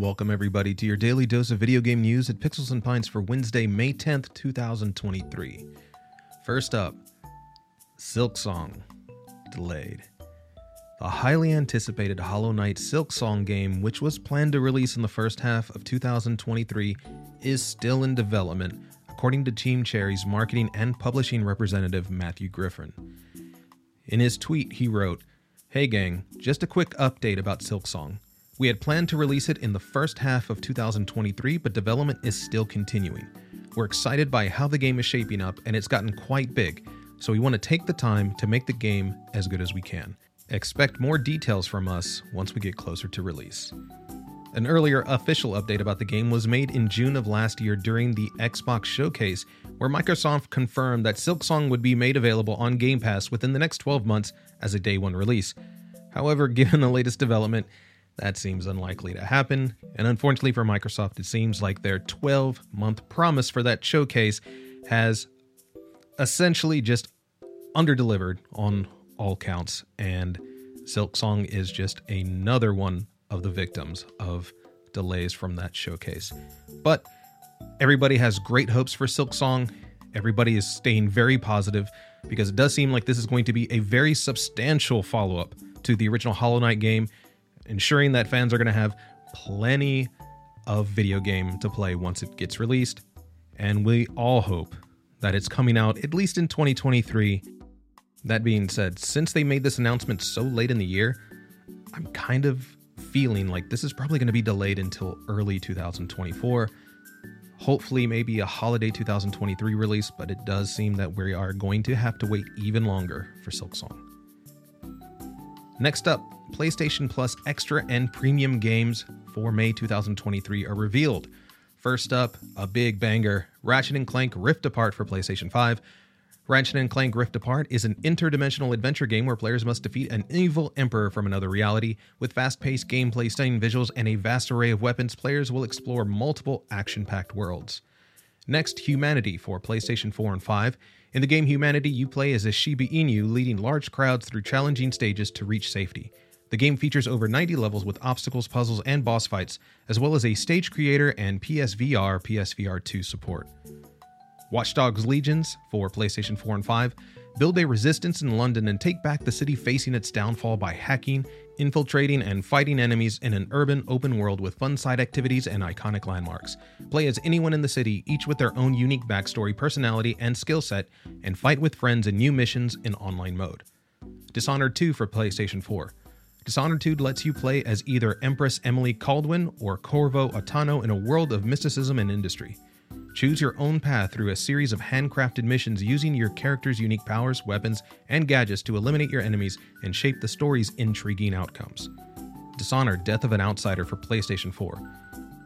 Welcome, everybody, to your daily dose of video game news at Pixels and Pints for Wednesday, May 10th, 2023. First up, Silksong delayed. The highly anticipated Hollow Knight Silksong game, which was planned to release in the first half of 2023, is still in development, according to Team Cherry's marketing and publishing representative Matthew Griffin. In his tweet, he wrote, Hey gang, just a quick update about Silksong. We had planned to release it in the first half of 2023, but development is still continuing. We're excited by how the game is shaping up, and it's gotten quite big, so we want to take the time to make the game as good as we can. Expect more details from us once we get closer to release. An earlier official update about the game was made in June of last year during the Xbox Showcase, where Microsoft confirmed that Silksong would be made available on Game Pass within the next 12 months as a day one release. However, given the latest development, that seems unlikely to happen, and unfortunately for Microsoft, it seems like their 12 month promise for that showcase has essentially just underdelivered on all counts, and Silksong is just another one of the victims of delays from that showcase. But everybody has great hopes for Silksong. Everybody is staying very positive because it does seem like this is going to be a very substantial follow up to the original Hollow Knight game ensuring that fans are going to have plenty of video game to play once it gets released. And we all hope that it's coming out at least in 2023. That being said, since they made this announcement so late in the year, I'm kind of feeling like this is probably going to be delayed until early 2024. Hopefully, maybe a holiday 2023 release, but it does seem that we are going to have to wait even longer for Silksong. Next up, PlayStation Plus Extra and Premium games for May 2023 are revealed. First up, a big banger Ratchet and Clank Rift Apart for PlayStation 5. Ratchet and Clank Rift Apart is an interdimensional adventure game where players must defeat an evil emperor from another reality. With fast paced gameplay, stunning visuals, and a vast array of weapons, players will explore multiple action packed worlds. Next, Humanity for PlayStation 4 and 5. In the game Humanity, you play as a Shiba Inu leading large crowds through challenging stages to reach safety. The game features over 90 levels with obstacles, puzzles, and boss fights, as well as a stage creator and PSVR, PSVR 2 support. Watch Dogs Legions for PlayStation 4 and 5 build a resistance in London and take back the city facing its downfall by hacking, infiltrating, and fighting enemies in an urban open world with fun side activities and iconic landmarks. Play as anyone in the city, each with their own unique backstory, personality, and skill set, and fight with friends in new missions in online mode. Dishonored 2 for PlayStation 4. Dishonored 2 lets you play as either Empress Emily Kaldwin or Corvo Attano in a world of mysticism and industry. Choose your own path through a series of handcrafted missions using your character's unique powers, weapons, and gadgets to eliminate your enemies and shape the story's intriguing outcomes. Dishonored Death of an Outsider for PlayStation 4.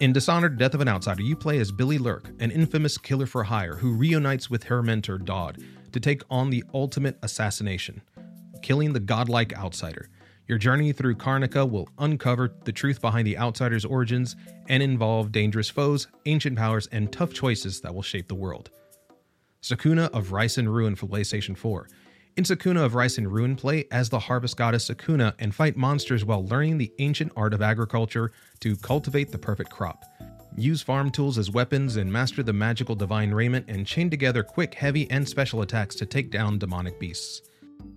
In Dishonored Death of an Outsider, you play as Billy Lurk, an infamous killer for hire who reunites with her mentor Daud to take on the ultimate assassination, killing the godlike outsider. Your journey through Karnaca will uncover the truth behind the outsider's origins and involve dangerous foes, ancient powers, and tough choices that will shape the world. Sakuna of Rice and Ruin for PlayStation 4. In Sakuna of Rice and Ruin, play as the harvest goddess Sakuna and fight monsters while learning the ancient art of agriculture to cultivate the perfect crop. Use farm tools as weapons and master the magical divine raiment and chain together quick, heavy, and special attacks to take down demonic beasts.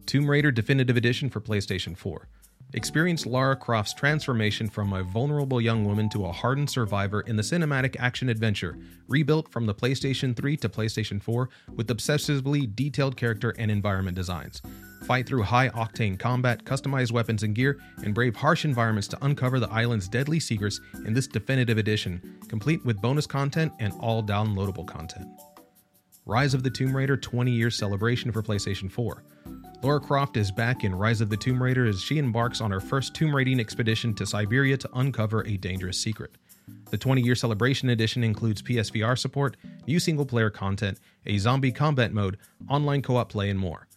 Tomb Raider Definitive Edition for PlayStation 4. Experience Lara Croft's transformation from a vulnerable young woman to a hardened survivor in the cinematic action adventure, rebuilt from the PlayStation 3 to PlayStation 4 with obsessively detailed character and environment designs. Fight through high octane combat, customize weapons and gear, and brave harsh environments to uncover the island's deadly secrets in this definitive edition, complete with bonus content and all downloadable content. Rise of the Tomb Raider 20 year celebration for PlayStation 4. Lara Croft is back in Rise of the Tomb Raider as she embarks on her first tomb raiding expedition to Siberia to uncover a dangerous secret. The 20 year celebration edition includes PSVR support, new single player content, a zombie combat mode, online co op play, and more.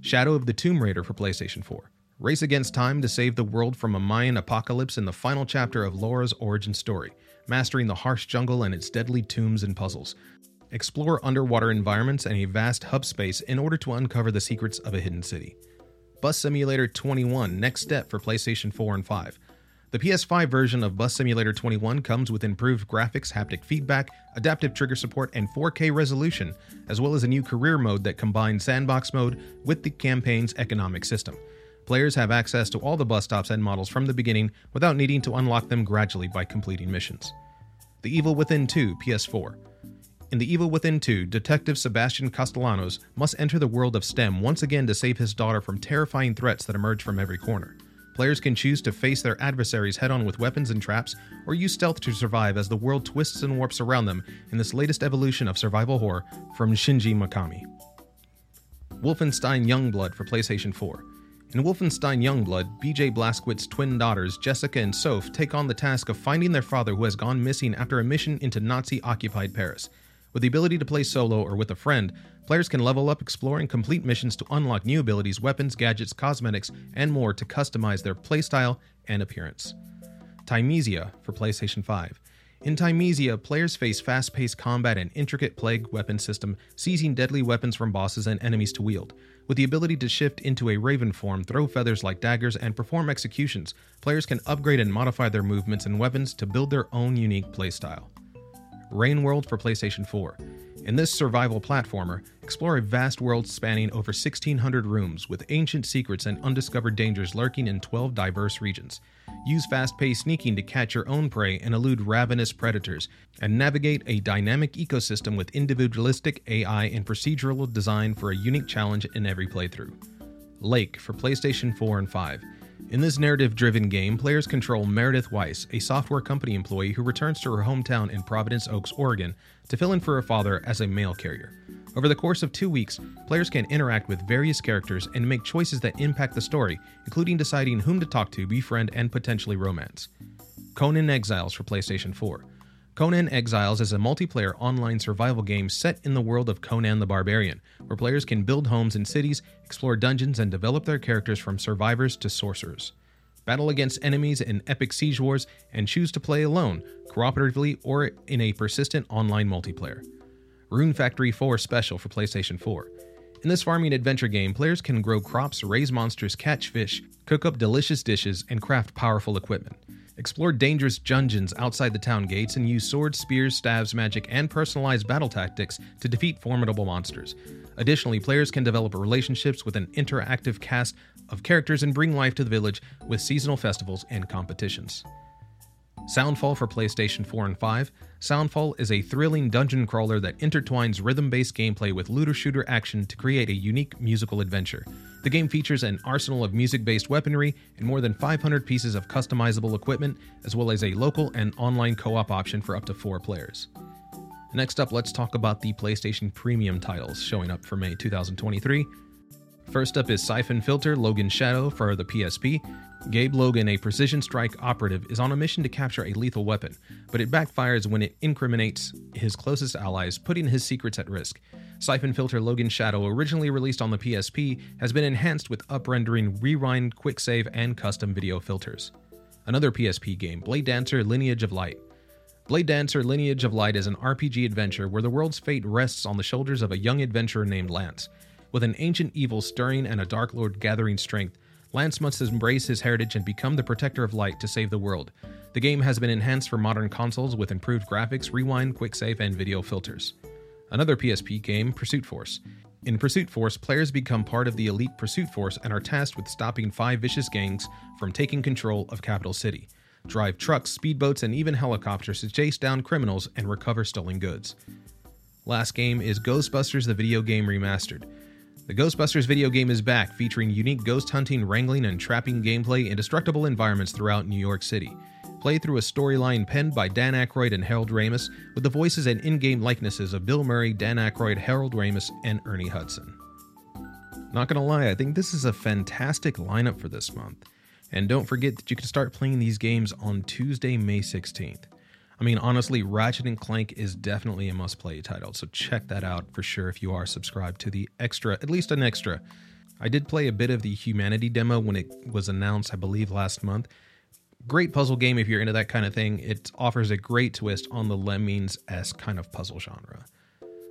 Shadow of the Tomb Raider for PlayStation 4. Race against time to save the world from a Mayan apocalypse in the final chapter of Laura's origin story, mastering the harsh jungle and its deadly tombs and puzzles. Explore underwater environments and a vast hub space in order to uncover the secrets of a hidden city. Bus Simulator 21 Next Step for PlayStation 4 and 5. The The PS5 version of Bus Simulator 21 comes with improved graphics, haptic feedback, adaptive trigger support, and 4K resolution, as well as a new career mode that combines sandbox mode with the campaign's economic system. Players have access to all the bus stops and models from the beginning without needing to unlock them gradually by completing missions. The Evil Within 2 PS4. In The Evil Within 2, Detective Sebastian Castellanos must enter the world of STEM once again to save his daughter from terrifying threats that emerge from every corner. Players can choose to face their adversaries head on with weapons and traps, or use stealth to survive as the world twists and warps around them in this latest evolution of survival horror from Shinji Mikami. Wolfenstein Youngblood for PlayStation 4. In Wolfenstein Youngblood, BJ Blazkowicz' twin daughters, Jessica and Soph, take on the task of finding their father who has gone missing after a mission into Nazi occupied Paris. With the ability to play solo or with a friend, players can level up, explore, and complete missions to unlock new abilities, weapons, gadgets, cosmetics, and more to customize their playstyle and appearance. Thymesia for PlayStation 5. In Thymesia, players face fast paced combat and intricate plague weapon system, seizing deadly weapons from bosses and enemies to wield. With the ability to shift into a raven form, throw feathers like daggers, and perform executions, players can upgrade and modify their movements and weapons to build their own unique playstyle. Rain World for PlayStation 4. In this survival platformer, explore a vast world spanning over 1,600 rooms with ancient secrets and undiscovered dangers lurking in 12 diverse regions. Use fast paced sneaking to catch your own prey and elude ravenous predators, and navigate a dynamic ecosystem with individualistic AI and procedural design for a unique challenge in every playthrough. Lake for PlayStation 4 and 5. In this narrative driven game, players control Meredith Weiss, a software company employee who returns to her hometown in Providence Oaks, Oregon, to fill in for her father as a mail carrier. Over the course of two weeks, players can interact with various characters and make choices that impact the story, including deciding whom to talk to, befriend, and potentially romance. Conan Exiles for PlayStation 4. Conan Exiles is a multiplayer online survival game set in the world of Conan the Barbarian, where players can build homes and cities, explore dungeons, and develop their characters from survivors to sorcerers. Battle against enemies in epic siege wars, and choose to play alone, cooperatively, or in a persistent online multiplayer. Rune Factory 4 Special for PlayStation 4. In this farming adventure game, players can grow crops, raise monsters, catch fish, cook up delicious dishes, and craft powerful equipment. Explore dangerous dungeons outside the town gates and use swords, spears, staves, magic, and personalized battle tactics to defeat formidable monsters. Additionally, players can develop relationships with an interactive cast of characters and bring life to the village with seasonal festivals and competitions. Soundfall for PlayStation 4 and 5. Soundfall is a thrilling dungeon crawler that intertwines rhythm based gameplay with looter shooter action to create a unique musical adventure. The game features an arsenal of music based weaponry and more than 500 pieces of customizable equipment, as well as a local and online co op option for up to four players. Next up, let's talk about the PlayStation Premium titles showing up for May 2023. First up is Syphon Filter Logan Shadow for the PSP. Gabe Logan, a precision strike operative, is on a mission to capture a lethal weapon, but it backfires when it incriminates his closest allies, putting his secrets at risk. Syphon Filter Logan Shadow, originally released on the PSP, has been enhanced with uprendering, rewind, quick save, and custom video filters. Another PSP game, Blade Dancer Lineage of Light. Blade Dancer Lineage of Light is an RPG adventure where the world's fate rests on the shoulders of a young adventurer named Lance. With an ancient evil stirring and a dark lord gathering strength, Lance must embrace his heritage and become the protector of light to save the world. The game has been enhanced for modern consoles with improved graphics, rewind, quick save, and video filters. Another PSP game, Pursuit Force. In Pursuit Force, players become part of the elite Pursuit Force and are tasked with stopping five vicious gangs from taking control of Capital City. Drive trucks, speedboats, and even helicopters to chase down criminals and recover stolen goods. Last game is Ghostbusters the Video Game Remastered. The Ghostbusters video game is back, featuring unique ghost hunting, wrangling, and trapping gameplay in destructible environments throughout New York City. Play through a storyline penned by Dan Aykroyd and Harold Ramis, with the voices and in game likenesses of Bill Murray, Dan Aykroyd, Harold Ramis, and Ernie Hudson. Not gonna lie, I think this is a fantastic lineup for this month. And don't forget that you can start playing these games on Tuesday, May 16th. I mean, honestly, Ratchet and Clank is definitely a must play title, so check that out for sure if you are subscribed to the extra, at least an extra. I did play a bit of the Humanity demo when it was announced, I believe, last month. Great puzzle game if you're into that kind of thing. It offers a great twist on the Lemmings esque kind of puzzle genre.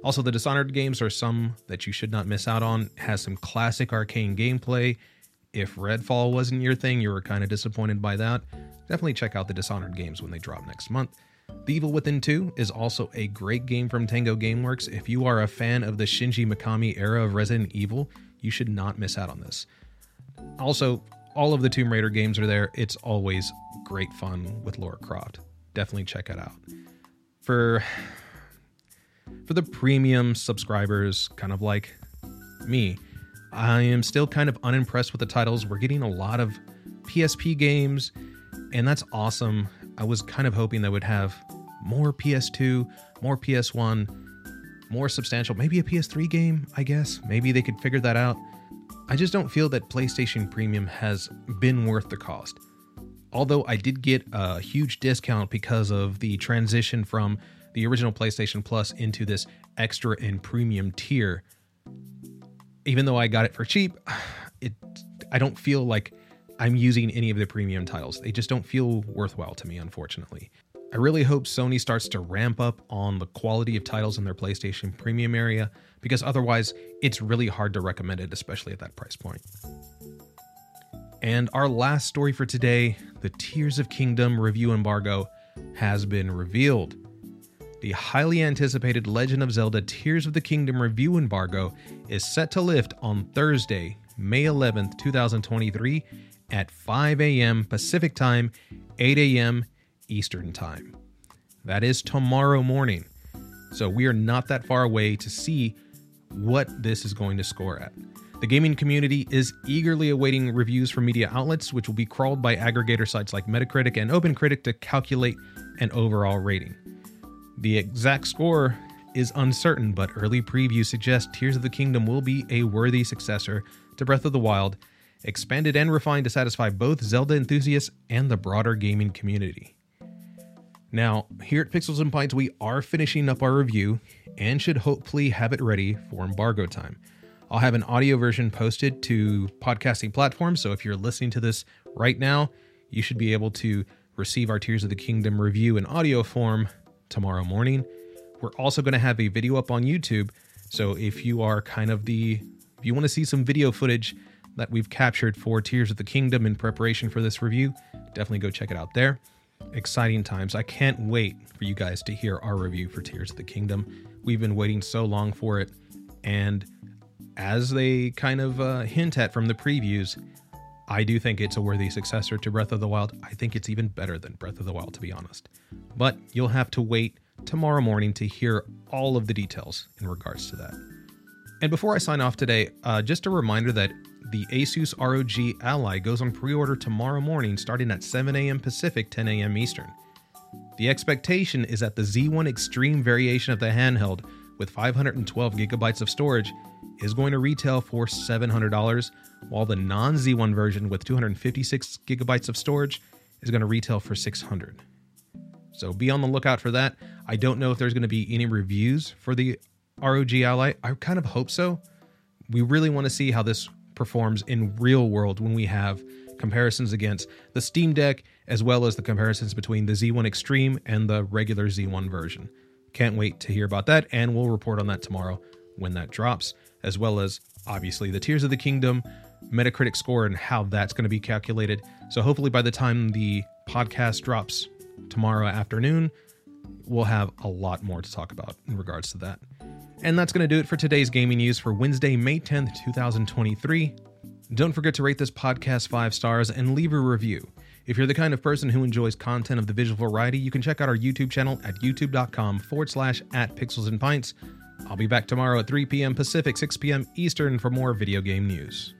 Also, the Dishonored games are some that you should not miss out on. Has some classic Arkane gameplay. If Redfall wasn't your thing, you were kind of disappointed by that. definitely check out the Dishonored games when they drop next month. The Evil Within 2 is also a great game from Tango Gameworks. If you are a fan of the Shinji Mikami era of Resident Evil, you should not miss out on this. Also, all of the Tomb Raider games are there. It's always great fun with Lara Croft. Definitely check it out. For for the premium subscribers, kind of like me, I am still kind of unimpressed with the titles. We're getting a lot of PSP games, and that's awesome. I was kind of hoping they would have more PS2, more PS1, more substantial, maybe a PS3 game, I guess. Maybe they could figure that out. I just don't feel that PlayStation Premium has been worth the cost. Although I did get a huge discount because of the transition from the original PlayStation Plus into this extra and premium tier. Even though I got it for cheap, it I don't feel like I'm using any of the premium titles. They just don't feel worthwhile to me, unfortunately. I really hope Sony starts to ramp up on the quality of titles in their PlayStation Premium area because otherwise it's really hard to recommend it, especially at that price point. And our last story for today the Tears of Kingdom review embargo has been revealed. The highly anticipated Legend of Zelda Tears of the Kingdom review embargo is set to lift on Thursday, May 11th, 2023, at 5 a.m. Pacific Time, 8 a.m. Eastern Time. That is tomorrow morning. So we are not that far away to see what this is going to score at. The gaming community is eagerly awaiting reviews from media outlets, which will be crawled by aggregator sites like Metacritic and OpenCritic to calculate an overall rating. The exact score is uncertain, but early previews suggest Tears of the Kingdom will be a worthy successor to Breath of the Wild, expanded and refined to satisfy both Zelda enthusiasts and the broader gaming community. Now, here at Pixels and Pints, we are finishing up our review and should hopefully have it ready for embargo time. I'll have an audio version posted to podcasting platforms, so if you're listening to this right now, you should be able to receive our Tears of the Kingdom review in audio form tomorrow morning. We're also going to have a video up on YouTube, so if you are kind of the if you want to see some video footage that we've captured for Tears of the Kingdom in preparation for this review, definitely go check it out there exciting times. I can't wait for you guys to hear our review for Tears of the Kingdom. We've been waiting so long for it. And as they kind of uh, hint at from the previews, I do think it's a worthy successor to Breath of the Wild. I think it's even better than Breath of the Wild, to be honest. But you'll have to wait tomorrow morning to hear all of the details in regards to that. And before I sign off today, uh, just a reminder that the Asus ROG Ally goes on pre order tomorrow morning starting at 7 a.m. Pacific, 10 a.m. Eastern. The expectation is that the Z1 Extreme variation of the handheld with 512 gigabytes of storage is going to retail for $700, while the non Z1 version with 256 gigabytes of storage is going to retail for 600. So be on the lookout for that. I don't know if there's going to be any reviews for the ROG Ally. I kind of hope so. We really want to see how this performs in real world when we have comparisons against the Steam Deck as well as the comparisons between the Z1 Extreme and the regular Z1 version. Can't wait to hear about that and we'll report on that tomorrow when that drops as well as obviously the Tears of the Kingdom Metacritic score and how that's going to be calculated. So hopefully by the time the podcast drops tomorrow afternoon, we'll have a lot more to talk about in regards to that. And that's going to do it for today's gaming news for Wednesday, May 10th, 2023. Don't forget to rate this podcast five stars and leave a review. If you're the kind of person who enjoys content of the visual variety, you can check out our YouTube channel at youtube.com forward slash at pixels and pints. I'll be back tomorrow at 3 p.m. Pacific, 6 p.m. Eastern for more video game news.